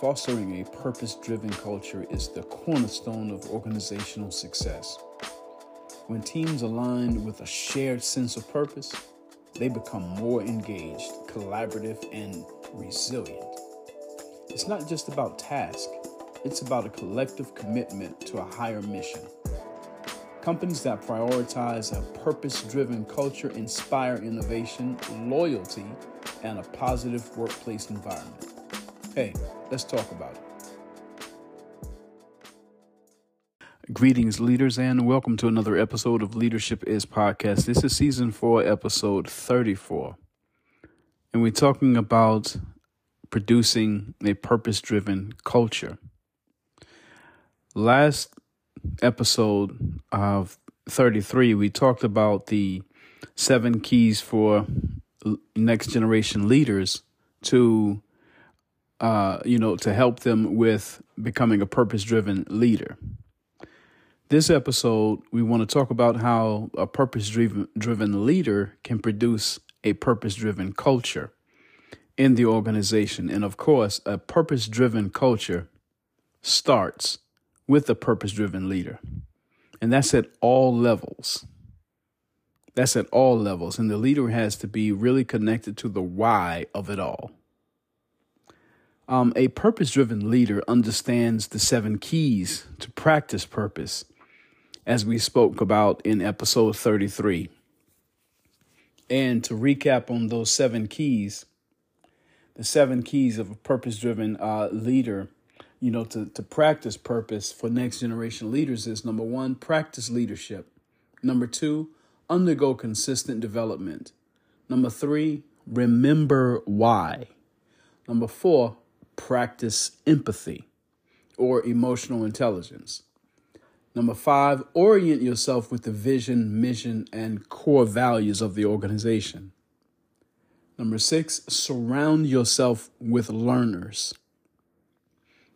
Fostering a purpose driven culture is the cornerstone of organizational success. When teams align with a shared sense of purpose, they become more engaged, collaborative, and resilient. It's not just about tasks, it's about a collective commitment to a higher mission. Companies that prioritize a purpose driven culture inspire innovation, loyalty, and a positive workplace environment. Hey, let's talk about it. Greetings, leaders, and welcome to another episode of Leadership is Podcast. This is season four, episode 34. And we're talking about producing a purpose driven culture. Last episode of 33, we talked about the seven keys for next generation leaders to, uh, you know, to help them with becoming a purpose driven leader. This episode, we want to talk about how a purpose driven leader can produce a purpose driven culture in the organization. And of course, a purpose driven culture starts with a purpose driven leader. And that's at all levels. That's at all levels. And the leader has to be really connected to the why of it all. Um, a purpose driven leader understands the seven keys to practice purpose, as we spoke about in episode 33. And to recap on those seven keys, the seven keys of a purpose driven uh, leader you know, to, to practice purpose for next generation leaders is number one, practice leadership. Number two, undergo consistent development. Number three, remember why. Number four, practice empathy or emotional intelligence. Number five, orient yourself with the vision, mission, and core values of the organization. Number six, surround yourself with learners.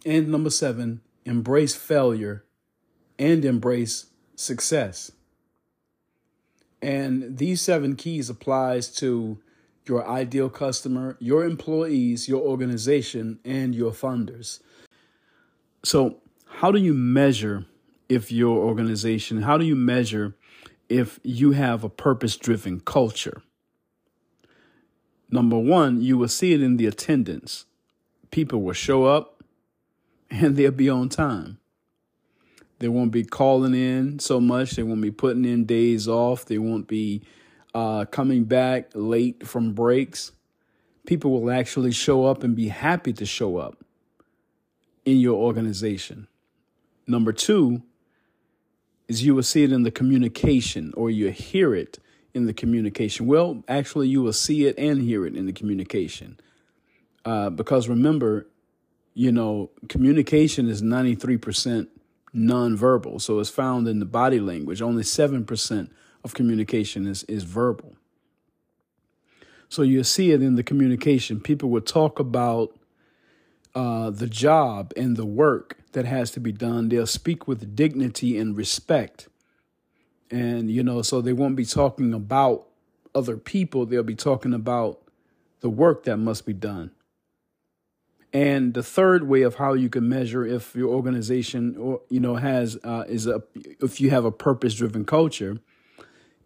And number seven, embrace failure and embrace success. And these seven keys applies to your ideal customer, your employees, your organization, and your funders. So, how do you measure if your organization, how do you measure if you have a purpose driven culture? Number one, you will see it in the attendance. People will show up, and they'll be on time. They won't be calling in so much. They won't be putting in days off. They won't be uh, coming back late from breaks. People will actually show up and be happy to show up in your organization. Number two is you will see it in the communication or you hear it in the communication. Well, actually, you will see it and hear it in the communication. Uh, because remember, you know, communication is 93% nonverbal. So it's found in the body language. Only 7% of communication is, is verbal. So you see it in the communication. People would talk about uh, the job and the work that has to be done. They'll speak with dignity and respect. And, you know, so they won't be talking about other people. They'll be talking about the work that must be done. And the third way of how you can measure if your organization or you know has uh, is a if you have a purpose driven culture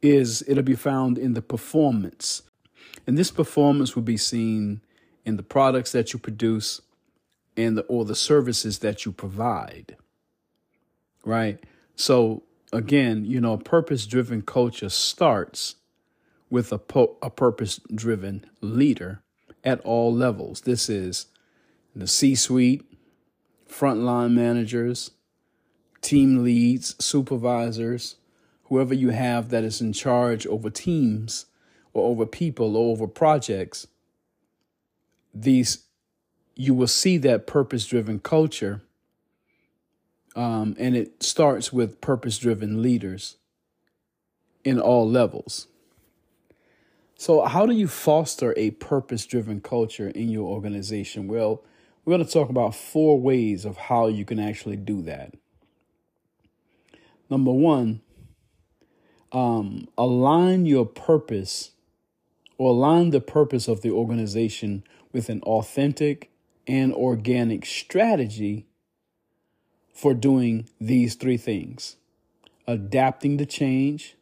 is it'll be found in the performance. And this performance will be seen in the products that you produce and the or the services that you provide. Right? So again, you know, a purpose driven culture starts with a, po- a purpose driven leader at all levels. This is the C suite, frontline managers, team leads, supervisors, whoever you have that is in charge over teams or over people or over projects, these you will see that purpose driven culture. Um, and it starts with purpose driven leaders in all levels. So, how do you foster a purpose driven culture in your organization? Well, we're going to talk about four ways of how you can actually do that. Number one, um, align your purpose or align the purpose of the organization with an authentic and organic strategy for doing these three things adapting to change,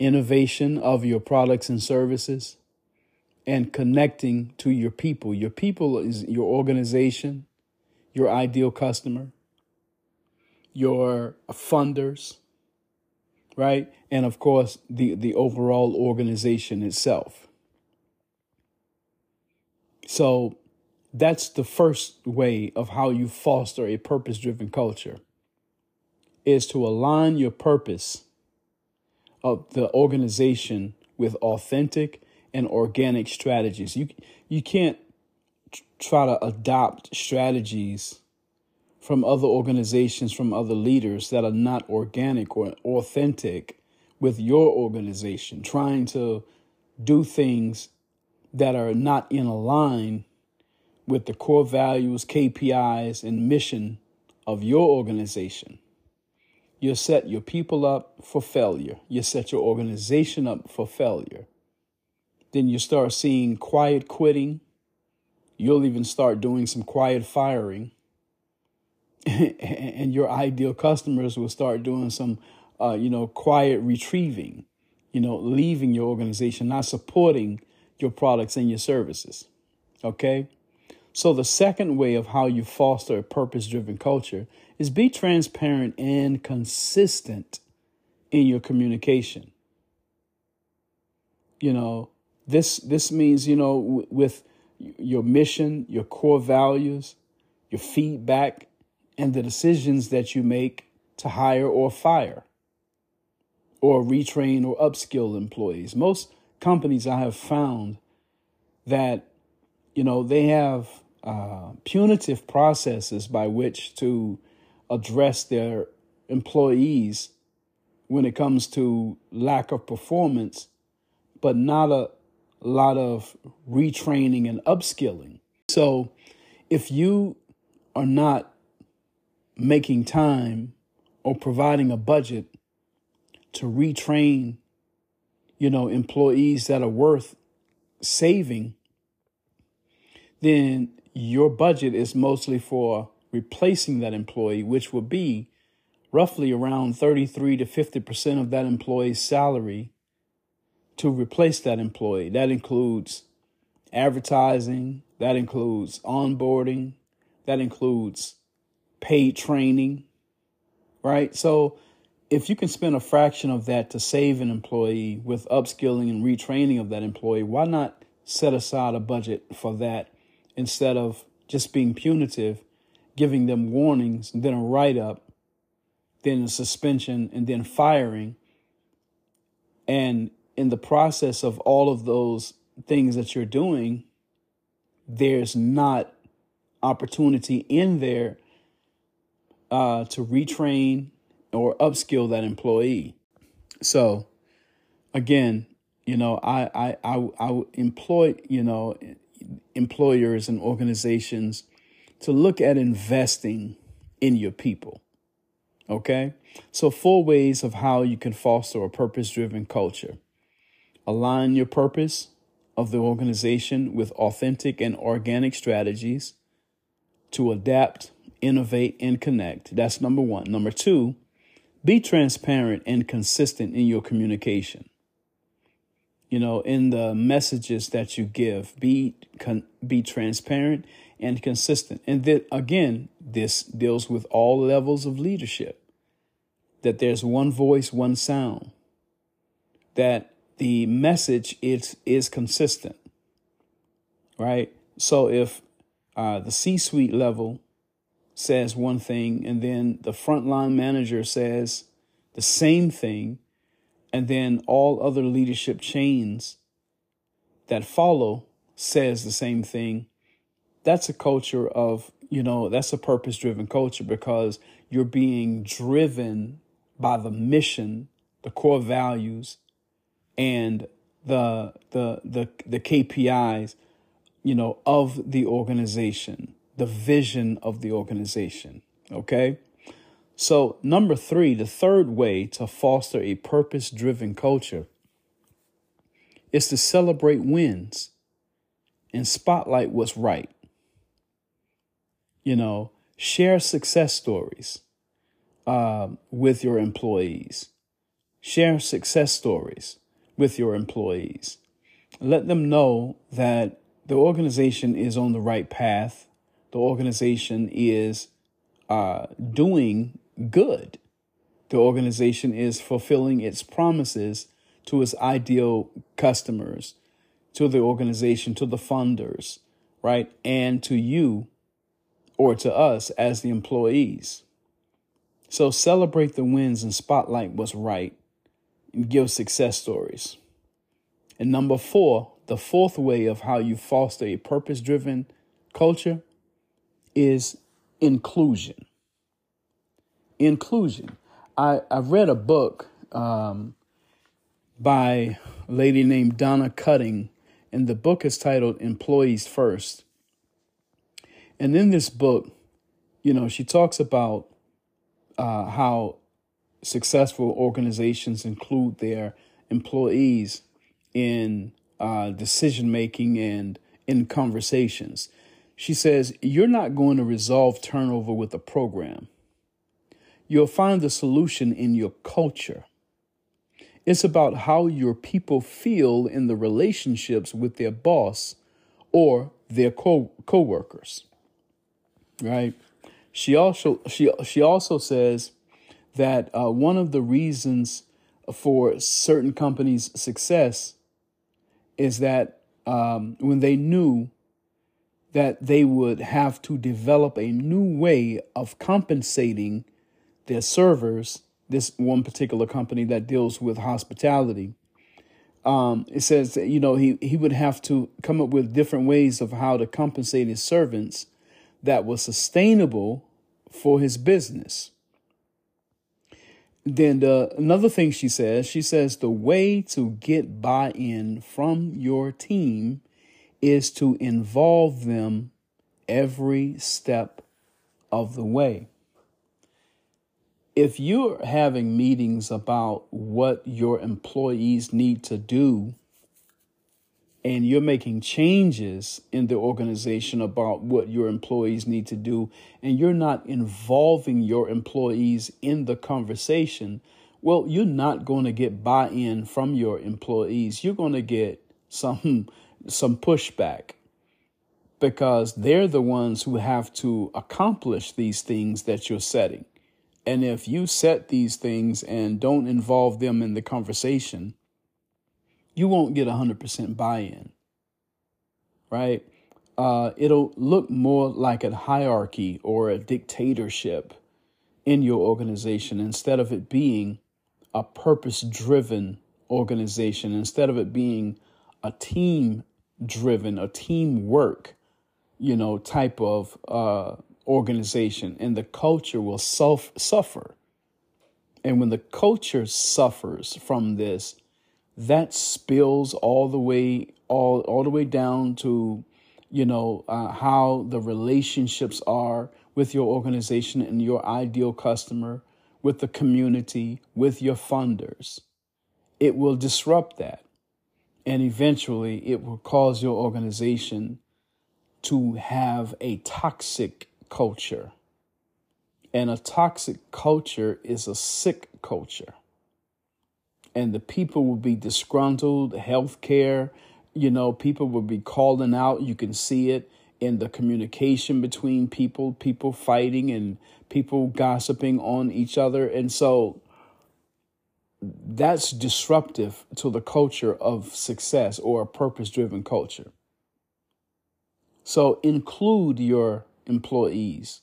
innovation of your products and services, and connecting to your people. Your people is your organization, your ideal customer, your funders, right? And of course, the, the overall organization itself. So that's the first way of how you foster a purpose driven culture is to align your purpose of the organization with authentic and organic strategies. You you can't try to adopt strategies from other organizations, from other leaders that are not organic or authentic with your organization, trying to do things that are not in line with the core values, KPIs, and mission of your organization. You set your people up for failure. You set your organization up for failure. Then you start seeing quiet quitting. You'll even start doing some quiet firing. and your ideal customers will start doing some, uh, you know, quiet retrieving, you know, leaving your organization, not supporting your products and your services. Okay? So, the second way of how you foster a purpose driven culture is be transparent and consistent in your communication. You know, this this means, you know, w- with your mission, your core values, your feedback, and the decisions that you make to hire or fire or retrain or upskill employees. Most companies I have found that, you know, they have uh, punitive processes by which to address their employees when it comes to lack of performance, but not a lot of retraining and upskilling. So if you are not making time or providing a budget to retrain, you know, employees that are worth saving, then your budget is mostly for replacing that employee, which would be roughly around 33 to 50% of that employee's salary to replace that employee. That includes advertising, that includes onboarding, that includes paid training, right? So if you can spend a fraction of that to save an employee with upskilling and retraining of that employee, why not set aside a budget for that instead of just being punitive, giving them warnings, then a write up, then a suspension, and then firing. And in the process of all of those things that you're doing, there's not opportunity in there uh, to retrain or upskill that employee. So, again, you know, I I I, I employ you know employers and organizations to look at investing in your people. Okay? So, four ways of how you can foster a purpose driven culture align your purpose of the organization with authentic and organic strategies to adapt, innovate, and connect. That's number one. Number two, be transparent and consistent in your communication you know, in the messages that you give. Be con- be transparent and consistent. And that again, this deals with all levels of leadership. That there's one voice, one sound. That the message is is consistent. Right? So if uh, the C-suite level says one thing and then the frontline manager says the same thing, and then all other leadership chains that follow says the same thing. That's a culture of you know that's a purpose driven culture because you're being driven by the mission the core values and the the the the KPIs you know of the organization the vision of the organization okay so, number three, the third way to foster a purpose driven culture is to celebrate wins and spotlight what's right. You know, share success stories uh, with your employees. Share success stories with your employees. Let them know that the organization is on the right path. The organization is uh, doing good. The organization is fulfilling its promises to its ideal customers, to the organization, to the funders, right? And to you or to us as the employees. So celebrate the wins and spotlight what's right and give success stories. And number four, the fourth way of how you foster a purpose driven culture is inclusion. Inclusion. I, I read a book um, by a lady named Donna Cutting, and the book is titled Employees First. And in this book, you know, she talks about uh, how successful organizations include their employees in uh, decision making and in conversations. She says, You're not going to resolve turnover with a program. You'll find the solution in your culture. It's about how your people feel in the relationships with their boss or their co workers Right? She also she she also says that uh, one of the reasons for certain companies' success is that um, when they knew that they would have to develop a new way of compensating their servers, this one particular company that deals with hospitality. Um, it says that, you know, he, he would have to come up with different ways of how to compensate his servants that was sustainable for his business. Then the, another thing she says, she says the way to get buy-in from your team is to involve them every step of the way. If you're having meetings about what your employees need to do and you're making changes in the organization about what your employees need to do, and you're not involving your employees in the conversation, well, you're not going to get buy in from your employees. You're going to get some, some pushback because they're the ones who have to accomplish these things that you're setting. And if you set these things and don't involve them in the conversation, you won't get 100% buy in, right? Uh, it'll look more like a hierarchy or a dictatorship in your organization instead of it being a purpose driven organization, instead of it being a team driven, a teamwork, you know, type of uh, organization. And the culture will self suffer. And when the culture suffers from this, that spills all the way all all the way down to you know uh, how the relationships are with your organization and your ideal customer with the community with your funders it will disrupt that and eventually it will cause your organization to have a toxic culture and a toxic culture is a sick culture and the people will be disgruntled, healthcare, you know, people will be calling out. You can see it in the communication between people, people fighting and people gossiping on each other. And so that's disruptive to the culture of success or a purpose driven culture. So include your employees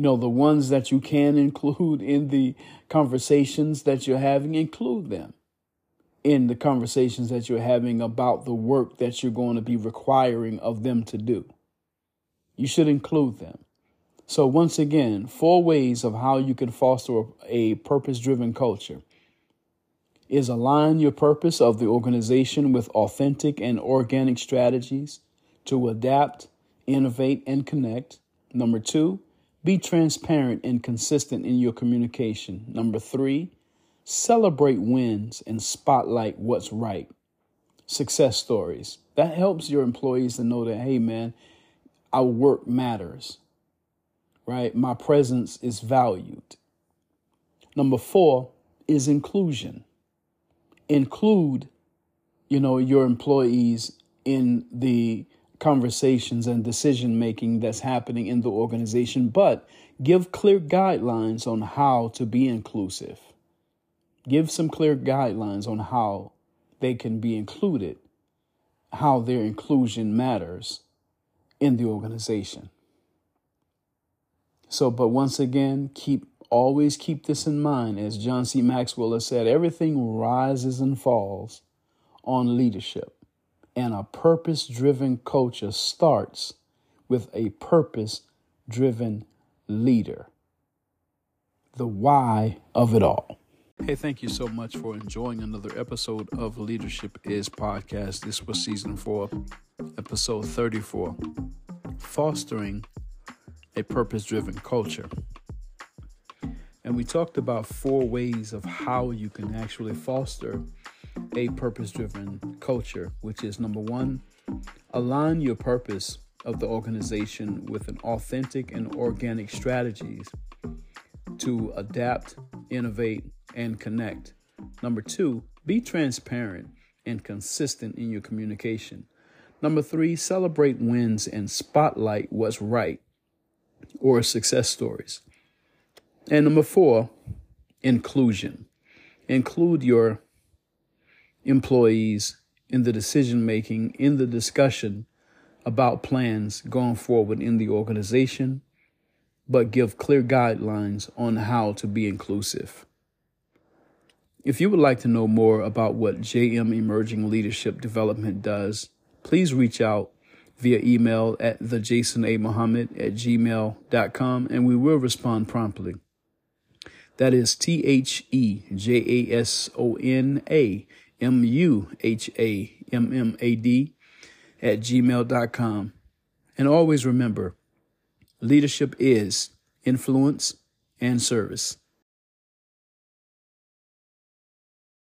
you know, the ones that you can include in the conversations that you're having, include them in the conversations that you're having about the work that you're going to be requiring of them to do. You should include them. So, once again, four ways of how you can foster a purpose driven culture is align your purpose of the organization with authentic and organic strategies to adapt, innovate, and connect. Number two, be transparent and consistent in your communication. Number three, celebrate wins and spotlight what's right. Success stories. That helps your employees to know that, hey, man, our work matters. right? My presence is valued. Number four is inclusion. Include, you know, your employees in the conversations and decision making that's happening in the organization, but give clear guidelines on how to be inclusive. Give some clear guidelines on how they can be included, how their inclusion matters in the organization. So, but once again, keep always keep this in mind. As John C. Maxwell has said, everything rises and falls on leadership. And a purpose driven culture starts with a purpose driven leader. The why of it all. Hey, thank you so much for enjoying another episode of Leadership Is Podcast. This was season four, episode 34 Fostering a Purpose Driven Culture. And we talked about four ways of how you can actually foster a purpose driven culture, which is number one, align your purpose of the organization with an authentic and organic strategies to adapt, innovate, and connect. Number two, be transparent and consistent in your communication. Number three, celebrate wins and spotlight what's right or success stories. And number four, inclusion. Include your employees in the decision making, in the discussion about plans going forward in the organization, but give clear guidelines on how to be inclusive. If you would like to know more about what JM Emerging Leadership Development does, please reach out via email at thejasona at gmail.com and we will respond promptly. That is T H E J A S O N A M U H A M M A D at gmail.com. And always remember leadership is influence and service.